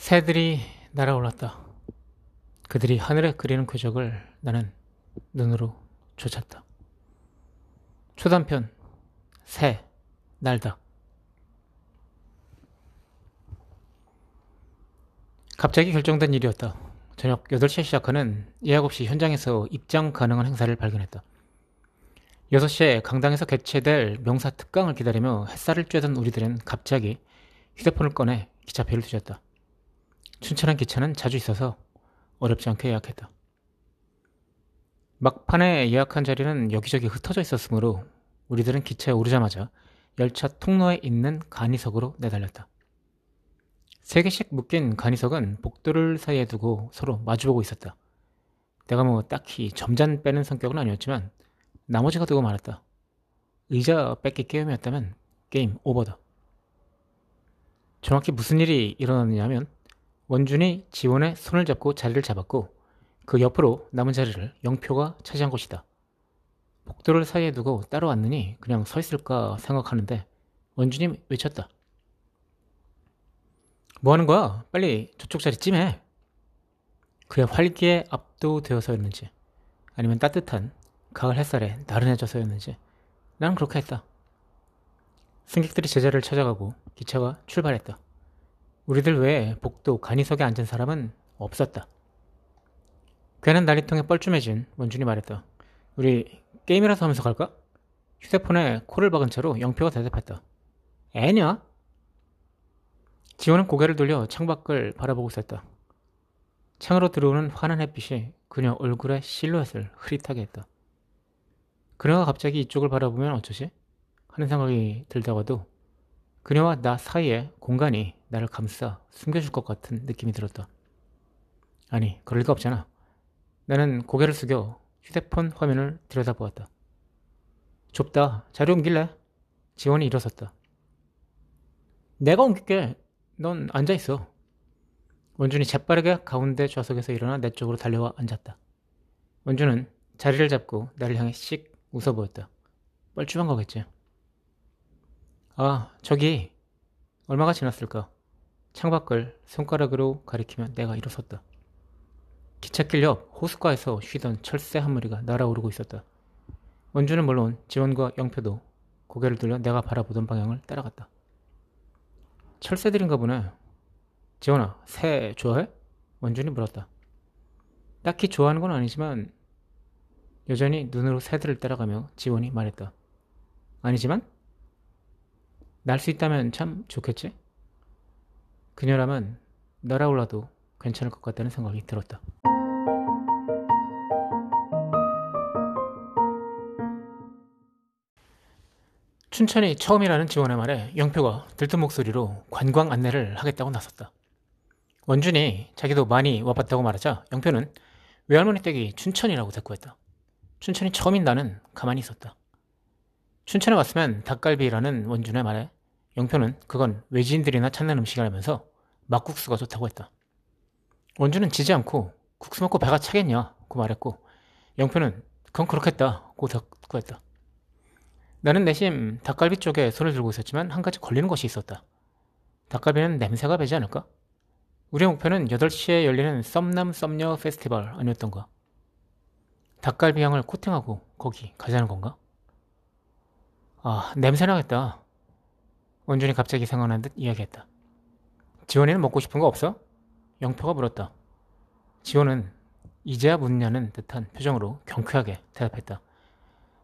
새들이 날아올랐다. 그들이 하늘에 그리는 궤적을 나는 눈으로 쫓았다. 초단편 새 날다. 갑자기 결정된 일이었다. 저녁 8시에 시작하는 예약 없이 현장에서 입장 가능한 행사를 발견했다. 6시에 강당에서 개최될 명사 특강을 기다리며 햇살을 쬐던 우리들은 갑자기 휴대폰을 꺼내 기차표를 뒤졌다. 춘천한 기차는 자주 있어서 어렵지 않게 예약했다. 막판에 예약한 자리는 여기저기 흩어져 있었으므로 우리들은 기차에 오르자마자 열차 통로에 있는 간이석으로 내달렸다. 세 개씩 묶인 간이석은 복도를 사이에 두고 서로 마주보고 있었다. 내가 뭐 딱히 점잔 빼는 성격은 아니었지만 나머지가 두고 말았다. 의자 뺏기 게임이었다면 게임 오버다. 정확히 무슨 일이 일어났느냐면 원준이 지원의 손을 잡고 자리를 잡았고 그 옆으로 남은 자리를 영표가 차지한 것이다. 복도를 사이에 두고 따로 왔느니 그냥 서 있을까 생각하는데 원준이 외쳤다. 뭐 하는 거야? 빨리 저쪽 자리 찜해. 그의 활기에 압도되어서였는지 아니면 따뜻한 가을 햇살에 나른해져서였는지 나는 그렇게 했다. 승객들이 제자를 찾아가고 기차가 출발했다. 우리들 외에 복도 간이석에 앉은 사람은 없었다. 괜한 난리통에 뻘쭘해진 원준이 말했다. 우리 게임이라도 하면서 갈까? 휴대폰에 코를 박은 채로 영표가 대답했다. 애냐? 지원은 고개를 돌려 창밖을 바라보고 있었다. 창으로 들어오는 환한 햇빛이 그녀 얼굴의 실루엣을 흐릿하게 했다. 그녀가 갑자기 이쪽을 바라보면 어쩌지? 하는 생각이 들다가도 그녀와 나 사이에 공간이 나를 감싸 숨겨줄 것 같은 느낌이 들었다. 아니, 그럴 리가 없잖아. 나는 고개를 숙여 휴대폰 화면을 들여다보았다. 좁다. 자리 옮길래? 지원이 일어섰다. 내가 옮길게. 넌 앉아있어. 원준이 재빠르게 가운데 좌석에서 일어나 내 쪽으로 달려와 앉았다. 원준은 자리를 잡고 나를 향해 씩 웃어 보였다. 뻘쭘한 거겠지. 아, 저기 얼마가 지났을까? 창밖을 손가락으로 가리키며 내가 일어섰다. 기찻길 옆 호숫가에서 쉬던 철새 한 마리가 날아오르고 있었다. 원주는 물론 지원과 영표도 고개를 들려 내가 바라보던 방향을 따라갔다. 철새들인가 보네. 지원아, 새 좋아해? 원준이 물었다. 딱히 좋아하는 건 아니지만 여전히 눈으로 새들을 따라가며 지원이 말했다. 아니지만 날 수 있다면 참 좋겠지? 그녀라면 날아올라도 괜찮을 것 같다는 생각이 들었다. 춘천이 처음이라는 지원의 말에 영표가 들뜬 목소리로 관광 안내를 하겠다고 나섰다. 원준이 자기도 많이 와봤다고 말하자 영표는 외할머니 댁이 춘천이라고 대꾸했다. 춘천이 처음인 나는 가만히 있었다. 춘천에 왔으면 닭갈비라는 원준의 말에 영표는 그건 외지인들이나 찾는 음식이라면서 막국수가 좋다고 했다. 원준은 지지 않고 국수 먹고 배가 차겠냐고 말했고 영표는 그건 그렇겠다고 대꾸했다. 나는 내심 닭갈비 쪽에 손을 들고 있었지만 한 가지 걸리는 것이 있었다. 닭갈비는 냄새가 배지 않을까? 우리의 목표는 8시에 열리는 썸남 썸녀 페스티벌 아니었던가? 닭갈비 향을 코팅하고 거기 가자는 건가? 아, 냄새 나겠다. 원준이 갑자기 생각난 듯 이야기했다. 지원이는 먹고 싶은 거 없어? 영표가 물었다. 지원은 이제야 묻냐는 듯한 표정으로 경쾌하게 대답했다.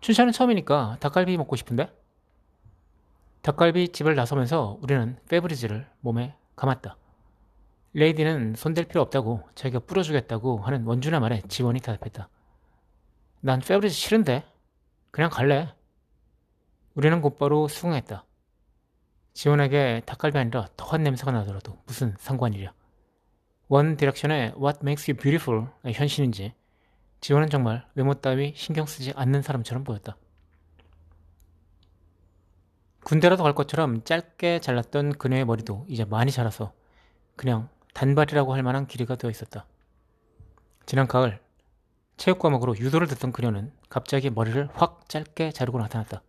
춘천은 처음이니까 닭갈비 먹고 싶은데? 닭갈비 집을 나서면서 우리는 페브리즈를 몸에 감았다. 레이디는 손댈 필요 없다고 자기가 뿌려주겠다고 하는 원준의 말에 지원이 대답했다. 난 페브리즈 싫은데? 그냥 갈래. 우리는 곧바로 수긍했다. 지원에게 닭갈비 아니라 더한 냄새가 나더라도 무슨 상관이랴. 원 디렉션의 What Makes You Beautiful의 현신인지 지원은 정말 외모 따위 신경 쓰지 않는 사람처럼 보였다. 군대라도 갈 것처럼 짧게 잘랐던 그녀의 머리도 이제 많이 자라서 그냥 단발이라고 할 만한 길이가 되어 있었다. 지난 가을 체육 과목으로 유도를 듣던 그녀는 갑자기 머리를 확 짧게 자르고 나타났다.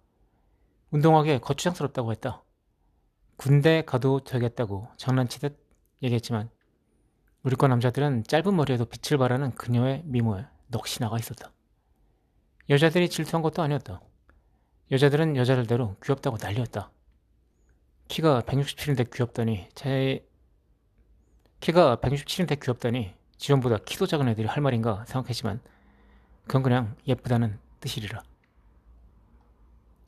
운동하기에 거추장스럽다고 했다. 군대 가도 되겠다고 장난치듯 얘기했지만 우리 과 남자들은 짧은 머리에도 빛을 발하는 그녀의 미모에 넋이 나가 있었다. 여자들이 질투한 것도 아니었다. 여자들은 여자들대로 귀엽다고 난리였다. 키가 167인데 귀엽다니 제 키가 167인데 귀엽다니 지원보다 키도 작은 애들이 할 말인가 생각했지만 그건 그냥 예쁘다는 뜻이리라.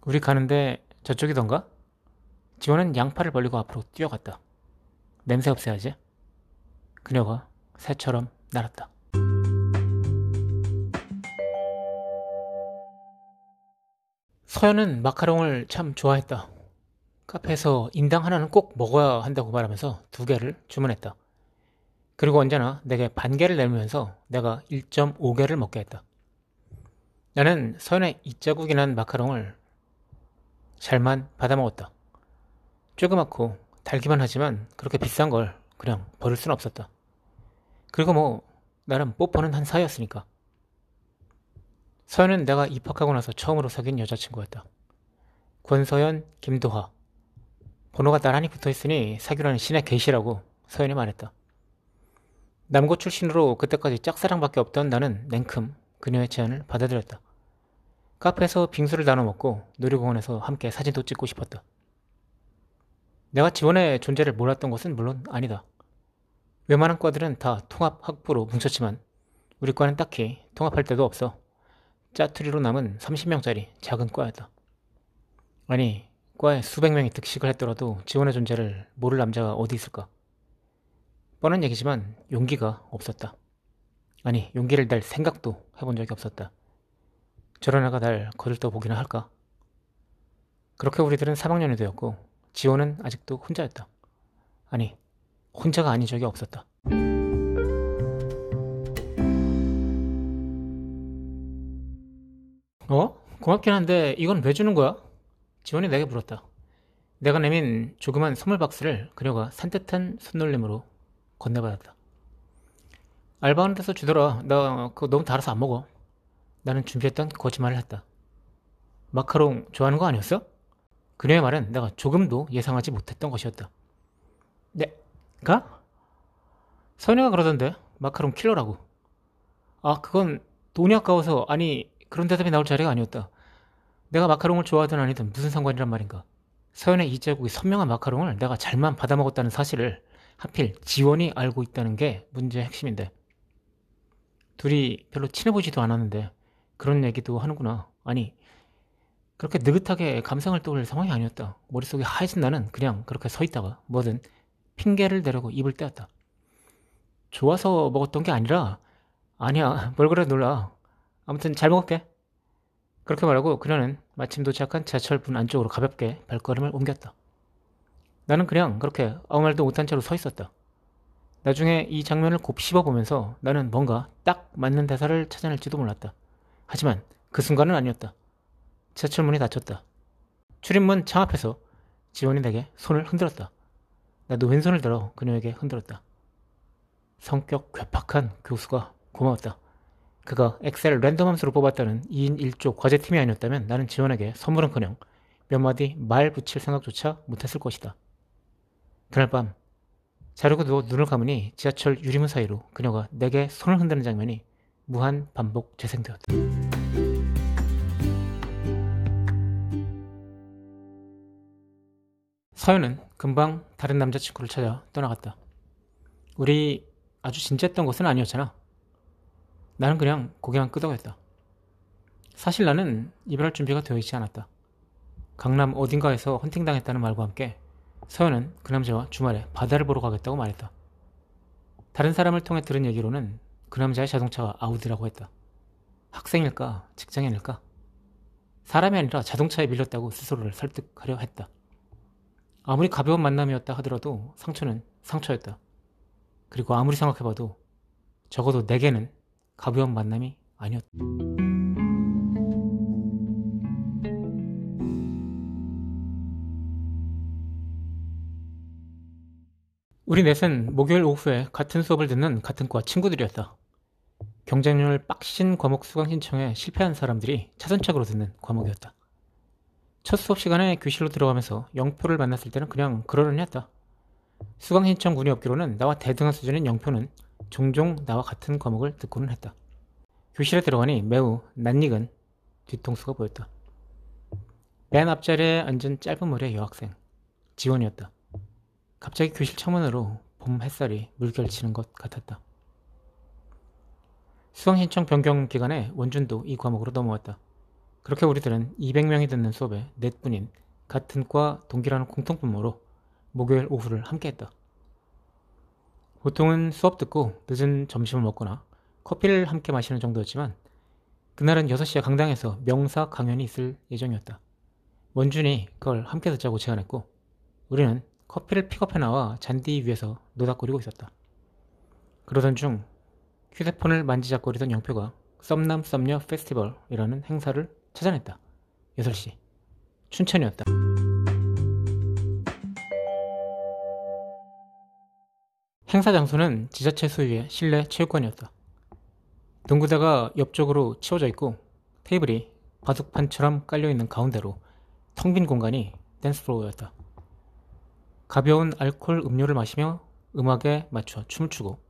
우리 가는데 저쪽이던가? 지원은 양팔을 벌리고 앞으로 뛰어갔다. 냄새 없애야지. 그녀가 새처럼 날았다. 서연은 마카롱을 참 좋아했다. 카페에서 인당 하나는 꼭 먹어야 한다고 말하면서 두 개를 주문했다. 그리고 언제나 내게 반 개를 내면서 내가 1.5개를 먹게 했다. 나는 서연의 이자국이 난 마카롱을 잘만 받아먹었다. 조그맣고 달기만 하지만 그렇게 비싼 걸 그냥 버릴 순 없었다. 그리고 뭐 나름 뽀뽀는 한 사이였으니까. 서연은 내가 입학하고 나서 처음으로 사귄 여자친구였다. 권서연, 김도하. 번호가 나란히 붙어있으니 사귀라는 신의 계시라고 서연이 말했다. 남고 출신으로 그때까지 짝사랑밖에 없던 나는 냉큼 그녀의 제안을 받아들였다. 카페에서 빙수를 나눠 먹고 놀이공원에서 함께 사진도 찍고 싶었다. 내가 지원의 존재를 몰랐던 것은 물론 아니다. 웬만한 과들은 다 통합 학부로 뭉쳤지만 우리 과는 딱히 통합할 데도 없어 짜투리로 남은 30명짜리 작은 과였다. 아니 과에 수백 명이 득식을 했더라도 지원의 존재를 모를 남자가 어디 있을까? 뻔한 얘기지만 용기가 없었다. 아니 용기를 낼 생각도 해본 적이 없었다. 저런 애가 날 거들떠 보기나 할까? 그렇게 우리들은 3학년이 되었고 지원은 아직도 혼자였다. 아니 혼자가 아닌 적이 없었다. 어? 고맙긴 한데 이건 왜 주는 거야? 지원이 내게 물었다. 내가 내민 조그만 선물 박스를 그녀가 산뜻한 손놀림으로 건네받았다. 알바하는 데서 주더라. 나 그거 너무 달아서 안 먹어. 나는 준비했던 거짓말을 했다. 마카롱 좋아하는 거 아니었어? 그녀의 말은 내가 조금도 예상하지 못했던 것이었다. 네, 가? 선혜가 그러던데 마카롱 킬러라고. 아 그건 돈이 아까워서 아니 그런 대답이 나올 자리가 아니었다. 내가 마카롱을 좋아하든 아니든 무슨 상관이란 말인가. 서연의 이 제국이 선명한 마카롱을 내가 잘만 받아먹었다는 사실을 하필 지원이 알고 있다는 게 문제의 핵심인데. 둘이 별로 친해 보지도 않았는데 그런 얘기도 하는구나. 아니 그렇게 느긋하게 감상을 떠올릴 상황이 아니었다. 머릿속에 하얘진 나는 그냥 그렇게 서 있다가 뭐든 핑계를 대려고 입을 떼었다. 좋아서 먹었던 게 아니라 아니야 뭘 그래 놀라. 아무튼 잘 먹을게. 그렇게 말하고 그녀는 마침 도착한 지하철문 안쪽으로 가볍게 발걸음을 옮겼다. 나는 그냥 그렇게 아무 말도 못한 채로 서 있었다. 나중에 이 장면을 곱 씹어보면서 나는 뭔가 딱 맞는 대사를 찾아낼지도 몰랐다. 하지만 그 순간은 아니었다. 지하철 문이 닫혔다. 출입문 창 앞에서 지원이 내게 손을 흔들었다. 나도 왼손을 들어 그녀에게 흔들었다. 성격 괴팍한 교수가 고마웠다. 그가 엑셀 랜덤 함수로 뽑았다는 2인 1조 과제팀이 아니었다면 나는 지원에게 선물은커녕 몇 마디 말 붙일 생각조차 못했을 것이다. 그날 밤 자려고 누워 눈을 감으니 지하철 유리문 사이로 그녀가 내게 손을 흔드는 장면이 무한 반복 재생되었다. 서연은 금방 다른 남자친구를 찾아 떠나갔다. 우리 아주 진지했던 것은 아니었잖아. 나는 그냥 고개만 끄덕였다. 사실 나는 이별할 준비가 되어 있지 않았다. 강남 어딘가에서 헌팅당했다는 말과 함께 서연은 그 남자와 주말에 바다를 보러 가겠다고 말했다. 다른 사람을 통해 들은 얘기로는 그 남자의 자동차가 아우디라고 했다. 학생일까? 직장인일까? 사람이 아니라 자동차에 밀렸다고 스스로를 설득하려 했다. 아무리 가벼운 만남이었다 하더라도 상처는 상처였다. 그리고 아무리 생각해봐도 적어도 내게는 가벼운 만남이 아니었다. 우리 넷은 목요일 오후에 같은 수업을 듣는 같은 과 친구들이었다. 경쟁률 빡신 과목 수강 신청에 실패한 사람들이 차선책으로 듣는 과목이었다. 첫 수업 시간에 교실로 들어가면서 영표를 만났을 때는 그냥 그러려니 했다. 수강 신청 군이 없기로는 나와 대등한 수준인 영표는 종종 나와 같은 과목을 듣고는 했다. 교실에 들어가니 매우 낯익은 뒤통수가 보였다. 맨 앞자리에 앉은 짧은 머리의 여학생 지원이었다. 갑자기 교실 창문으로 봄 햇살이 물결치는 것 같았다. 수강 신청 변경 기간에 원준도 이 과목으로 넘어왔다. 그렇게 우리들은 200명이 듣는 수업에 넷뿐인 같은 과 동기라는 공통분모로 목요일 오후를 함께했다. 보통은 수업 듣고 늦은 점심을 먹거나 커피를 함께 마시는 정도였지만 그날은 6시에 강당에서 명사 강연이 있을 예정이었다. 원준이 그걸 함께 듣자고 제안했고 우리는 커피를 픽업해 나와 잔디 위에서 노닥거리고 있었다. 그러던 중 휴대폰을 만지작거리던 영표가 썸남 썸녀 페스티벌이라는 행사를 찾아냈다. 8시. 춘천이었다. 행사 장소는 지자체 소유의 실내 체육관이었다. 농구대가 옆쪽으로 치워져 있고 테이블이 바둑판처럼 깔려있는 가운데로 텅 빈 공간이 댄스플로어였다. 가벼운 알코올 음료를 마시며 음악에 맞춰 춤을 추고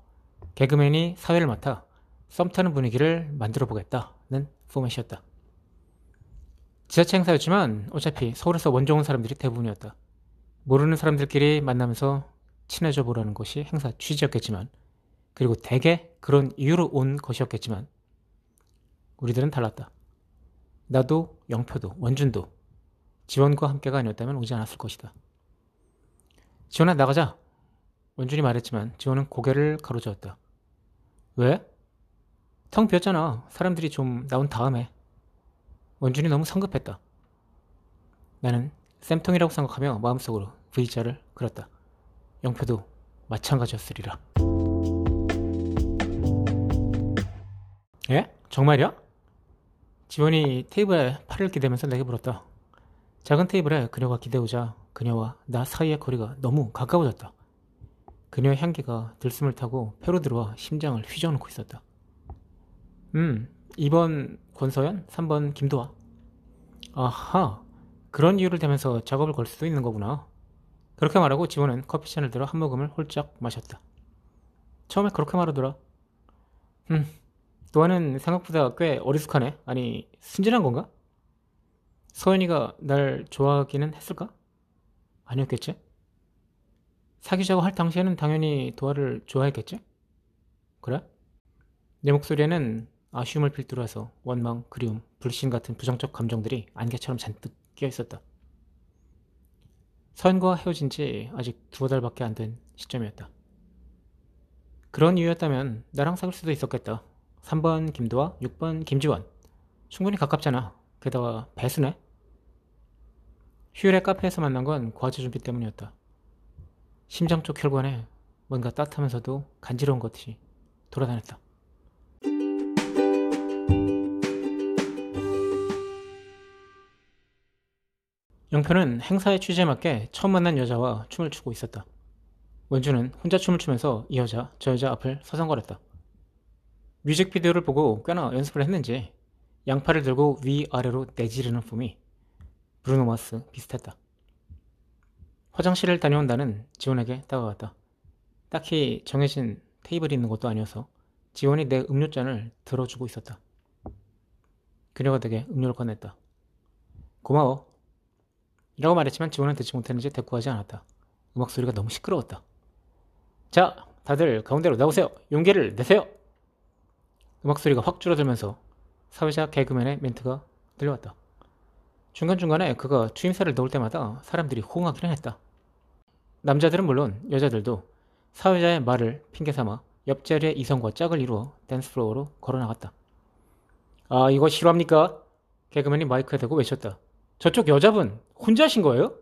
개그맨이 사회를 맡아 썸 타는 분위기를 만들어 보겠다는 포맷이었다. 지자체 행사였지만 어차피 서울에서 원정 온 사람들이 대부분이었다. 모르는 사람들끼리 만나면서 친해져 보라는 것이 행사 취지였겠지만 그리고 대개 그런 이유로 온 것이었겠지만 우리들은 달랐다. 나도 영표도 원준도 지원과 함께가 아니었다면 오지 않았을 것이다. 지원아 나가자. 원준이 말했지만 지원은 고개를 가로저었다. 왜? 텅 비었잖아. 사람들이 좀 나온 다음에. 원준이 너무 성급했다. 나는 쌤통이라고 생각하며 마음속으로 V자를 그렸다. 영표도 마찬가지였으리라. 예? 정말이야? 지원이 테이블에 팔을 기대면서 내게 물었다. 작은 테이블에 그녀가 기대오자 그녀와 나 사이의 거리가 너무 가까워졌다. 그녀의 향기가 들숨을 타고 폐로 들어와 심장을 휘저어놓고 있었다. 음, 2번 권서연, 3번 김도아. 아하, 그런 이유를 대면서 작업을 걸 수도 있는 거구나. 그렇게 말하고 지원은 커피잔을 들어 한 모금을 홀짝 마셨다. 처음에 그렇게 말하더라. 음, 도아는 생각보다 꽤 어리숙하네. 아니, 순진한 건가? 서연이가 날 좋아하기는 했을까? 아니었겠지? 사귀자고 할 당시에는 당연히 도아를 좋아했겠지? 그래? 내 목소리에는 아쉬움을 필두로 해서 원망, 그리움, 불신 같은 부정적 감정들이 안개처럼 잔뜩 끼어 있었다. 서연과 헤어진 지 아직 두어 달밖에 안 된 시점이었다. 그런 이유였다면 나랑 사귈 수도 있었겠다. 3번 김도아, 6번 김지원. 충분히 가깝잖아. 게다가 배수네? 휴일에 카페에서 만난 건 과제 준비 때문이었다. 심장 쪽 혈관에 뭔가 따뜻하면서도 간지러운 것이 돌아다녔다. 영표는 행사의 취지에 맞게 처음 만난 여자와 춤을 추고 있었다. 원주는 혼자 춤을 추면서 이 여자, 저 여자 앞을 서성거렸다. 뮤직비디오를 보고 꽤나 연습을 했는지 양팔을 들고 위아래로 내지르는 폼이 브루노 마스 비슷했다. 화장실을 다녀온 나는 지원에게 다가갔다. 딱히 정해진 테이블이 있는 것도 아니어서 지원이 내 음료잔을 들어주고 있었다. 그녀가 되게 음료를 꺼냈다. 고마워. 이라고 말했지만 지원은 듣지 못했는지 대꾸하지 않았다. 음악 소리가 너무 시끄러웠다. 자, 다들 가운데로 나오세요. 용기를 내세요. 음악 소리가 확 줄어들면서 사회자 개그맨의 멘트가 들려왔다. 중간중간에 그가 추임새를 넣을 때마다 사람들이 호응하기는 했다. 남자들은 물론 여자들도 사회자의 말을 핑계삼아 옆자리의 이성과 짝을 이루어 댄스플로어로 걸어나갔다. 아 이거 실화입니까? 개그맨이 마이크에 대고 외쳤다. 저쪽 여자분 혼자 하신 거예요?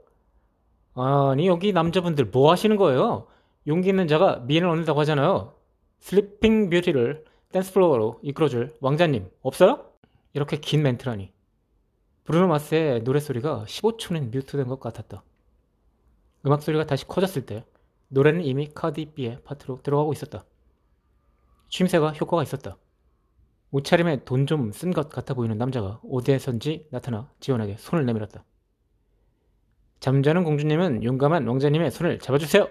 아니 여기 남자분들 뭐 하시는 거예요? 용기 있는 자가 미인을 얻는다고 하잖아요. sleeping beauty를 댄스플로어로 이끌어줄 왕자님 없어요? 이렇게 긴 멘트라니. 브루노 마스의 노랫소리가 15초는 mute된 것 같았다. 음악 소리가 다시 커졌을 때 노래는 이미 카디비의 파트로 들어가고 있었다. 추임새가 효과가 있었다. 옷차림에 돈 좀 쓴 것 같아 보이는 남자가 어디에선지 나타나 지원에게 손을 내밀었다. 잠자는 공주님은 용감한 왕자님의 손을 잡아주세요!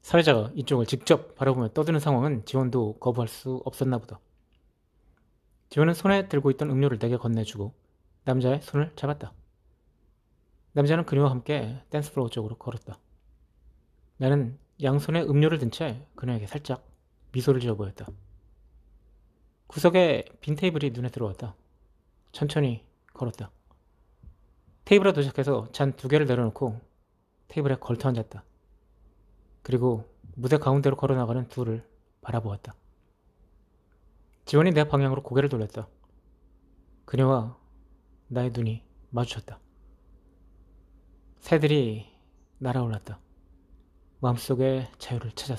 살해자가 이쪽을 직접 바라보며 떠드는 상황은 지원도 거부할 수 없었나 보다. 지원은 손에 들고 있던 음료를 내게 건네주고 남자의 손을 잡았다. 남자는 그녀와 함께 댄스 플로어 쪽으로 걸었다. 나는 양손에 음료를 든 채 그녀에게 살짝 미소를 지어 보였다. 구석에 빈 테이블이 눈에 들어왔다. 천천히 걸었다. 테이블에 도착해서 잔 두 개를 내려놓고 테이블에 걸터 앉았다. 그리고 무대 가운데로 걸어나가는 둘을 바라보았다. 지원이 내 방향으로 고개를 돌렸다. 그녀와 나의 눈이 마주쳤다. 새들이 날아올랐다. 마음속에 자유를 찾았다.